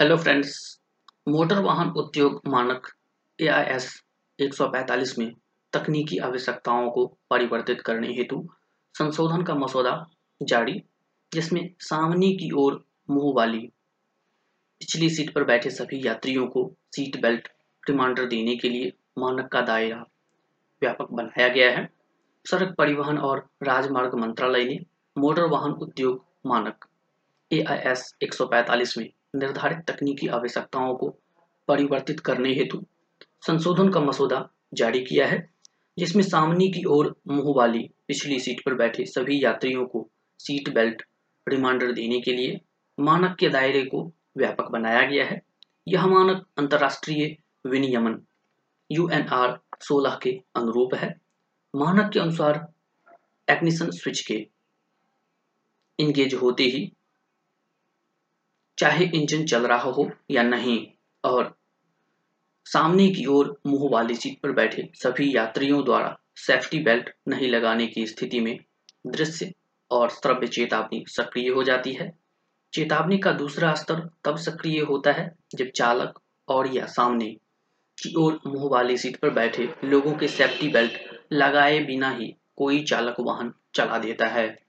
Hello friends motor वाहन उद्योग मानक एआईएस 145 में तकनीकी आवश्यकताओं को परिवर्तित करने हेतु संशोधन का मसौदा जारी, जिसमें सामने की ओर मुँह वाली पिछली सीट पर बैठे सभी यात्रियों को सीट बेल्ट रिमाइंडर देने के लिए मानक का दायरा व्यापक बनाया गया है। सड़क परिवहन और राजमार्ग मंत्रालय ने मोटर वाहन उद्योग मानक एआईएस 145 में निर्धारित तकनीकी आवश्यकताओं को परिवर्तित करने हेतु संशोधन का मसौदा जारी किया है, जिसमें सामने की ओर मुँह वाली पिछली सीट पर बैठे सभी यात्रियों को सीट बेल्ट रिमाइंडर देने के लिए मानक के दायरे को व्यापक बनाया गया है। यह मानक अंतर्राष्ट्रीय विनियमन यू एन आर सोलह के अनुरूप है। मानक के अनुसार टेक्नीशन स्विच के इंगेज होते ही चाहे इंजन चल रहा हो या नहीं, और सामने की ओर मुँह वाली सीट पर बैठे सभी यात्रियों द्वारा सेफ्टी बेल्ट नहीं लगाने की स्थिति में दृश्य और श्रव्य चेतावनी सक्रिय हो जाती है। चेतावनी का दूसरा स्तर तब सक्रिय होता है जब चालक और या सामने की ओर मुँह वाली सीट पर बैठे लोगों के सेफ्टी बेल्ट लगाए बिना ही कोई चालक वाहन चला देता है।